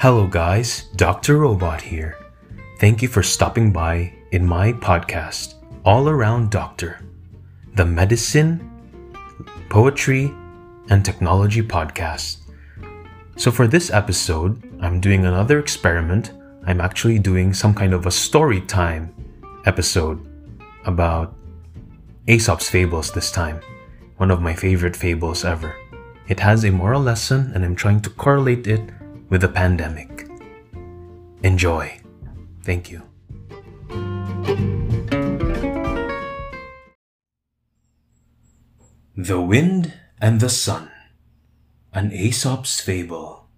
Hello, guys. Dr. Robot here. Thank you for stopping by in my podcast, All Around Doctor, the medicine, poetry, and technology podcast. So, for this episode, I'm doing another experiment. I'm actually doing some kind of a story time episode about Aesop's Fables this time, one of my favorite fables ever. It has a moral lesson, and I'm trying to correlate it with the pandemic. Enjoy. Thank you. The Wind and the Sun An Aesop's Fable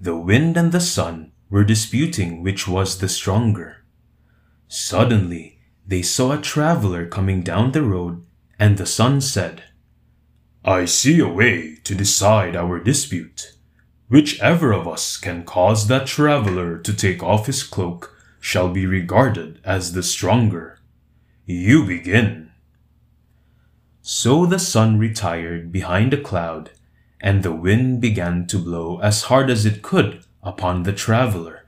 The wind and the sun were disputing which was the stronger. Suddenly, they saw a traveler coming down the road, and the sun said, I see a way to decide our dispute. Whichever of us can cause that traveler to take off his cloak shall be regarded as the stronger. You begin. So the sun retired behind a cloud, and the wind began to blow as hard as it could upon the traveler.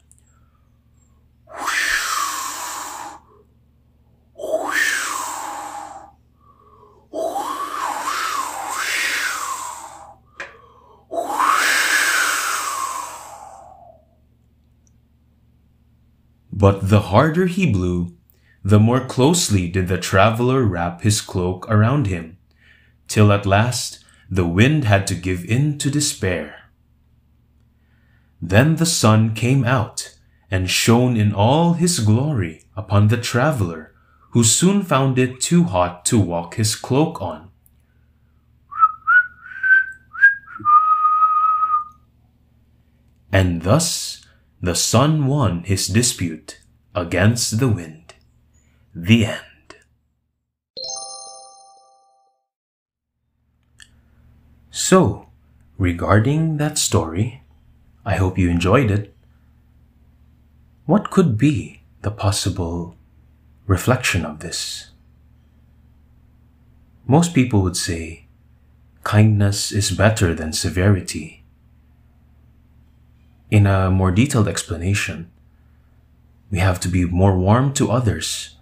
But the harder he blew, the more closely did the traveler wrap his cloak around him, till at last the wind had to give in to despair. Then the sun came out and shone in all his glory upon the traveler, who soon found it too hot to walk his cloak on. And thus the sun won his dispute against the wind. The end. So, regarding that story, I hope you enjoyed it. What could be the possible reflection of this? Most people would say kindness is better than severity in a more detailed explanation, we have to be more warm to others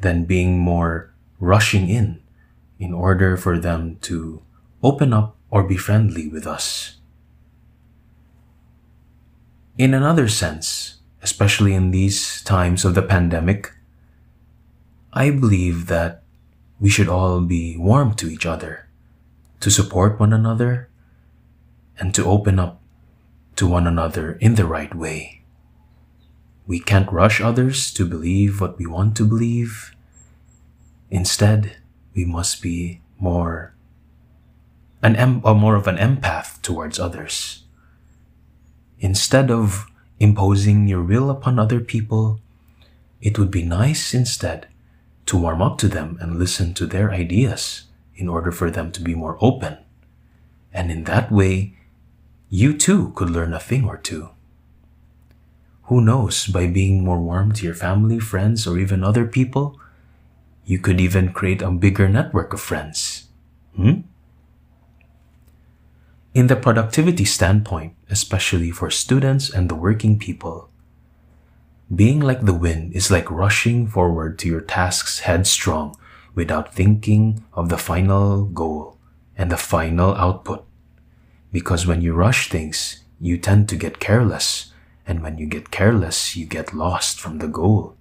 than being more rushing in in order for them to open up or be friendly with us. In another sense, especially in these times of the pandemic, I believe that we should all be warm to each other, to support one another, and to open up to one another in the right way. We can't rush others to believe what we want to believe. Instead, we must be more an em- or more of an empath towards others. Instead of imposing your will upon other people, it would be nice instead to warm up to them and listen to their ideas in order for them to be more open. And in that way, you too could learn a thing or two. Who knows, by being more warm to your family, friends, or even other people, you could even create a bigger network of friends. Hmm? In the productivity standpoint, especially for students and the working people, being like the wind is like rushing forward to your tasks headstrong without thinking of the final goal and the final output. Because when you rush things, you tend to get careless. And when you get careless, you get lost from the goal.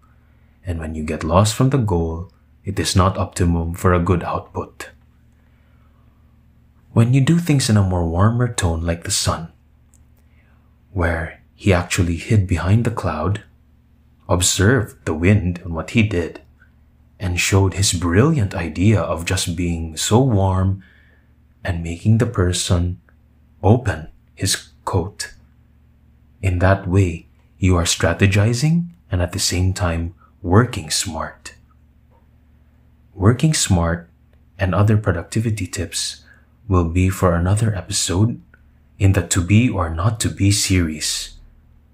And when you get lost from the goal, it is not optimum for a good output. When you do things in a more warmer tone like the sun, where he actually hid behind the cloud, observed the wind and what he did, and showed his brilliant idea of just being so warm and making the person open his coat. In that way, you are strategizing and at the same time working smart. Working smart and other productivity tips will be for another episode in the to be or not to be series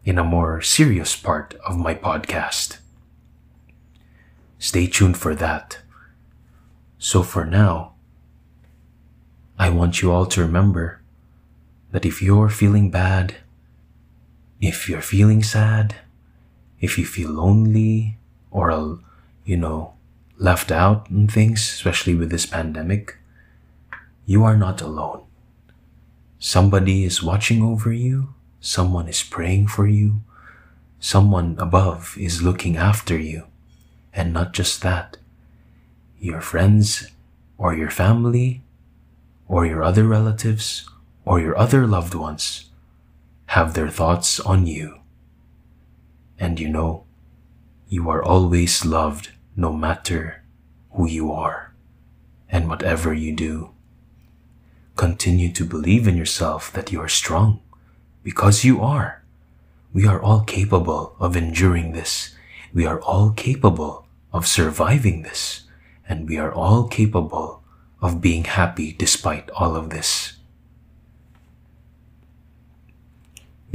in a more serious part of my podcast. Stay tuned for that. So for now, I want you all to remember that if you're feeling bad, if you're feeling sad, if you feel lonely or, you know, left out and things, especially with this pandemic, you are not alone. Somebody is watching over you. Someone is praying for you. Someone above is looking after you. And not just that, your friends or your family or your other relatives or your other loved ones have their thoughts on you. And you know, you are always loved no matter who you are and whatever you do. Continue to believe in yourself that you are strong because you are. We are all capable of enduring this. We are all capable of surviving this. And we are all capable of being happy despite all of this.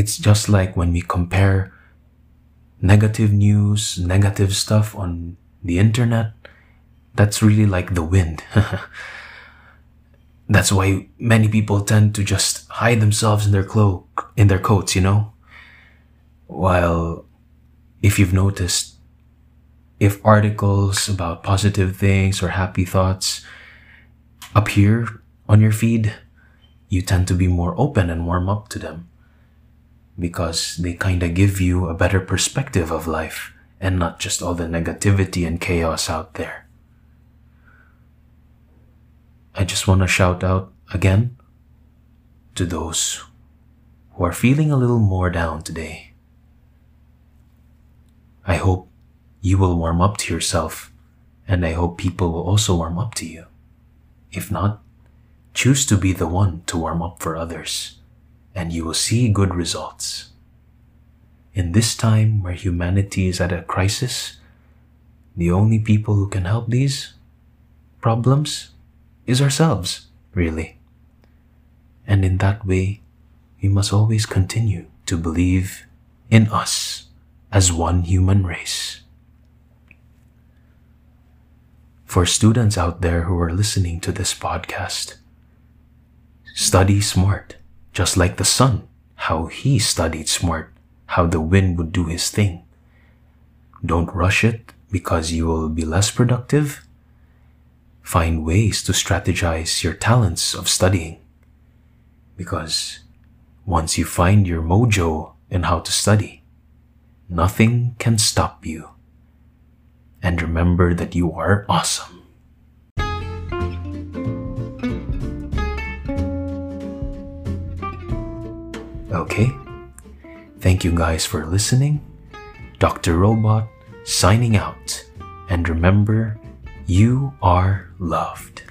It's just like when we compare negative news, negative stuff on the internet. That's really like the wind. That's why many people tend to just hide themselves in their cloak, in their coats, you know? While, if you've noticed, if articles about positive things or happy thoughts appear on your feed, you tend to be more open and warm up to them because they kind of give you a better perspective of life and not just all the negativity and chaos out there. I just want to shout out again to those who are feeling a little more down today. I hope you will warm up to yourself and I hope people will also warm up to you. If not, choose to be the one to warm up for others and you will see good results. In this time where humanity is at a crisis, the only people who can help these problems is ourselves, really. And in that way, we must always continue to believe in us as one human race. For students out there who are listening to this podcast, study smart just like the sun, how he studied smart, how the wind would do his thing. Don't rush it because you will be less productive. Find ways to strategize your talents of studying. Because once you find your mojo in how to study, nothing can stop you. And remember that you are awesome. Okay? Thank you guys for listening. Dr. Robot signing out. And remember, you are loved.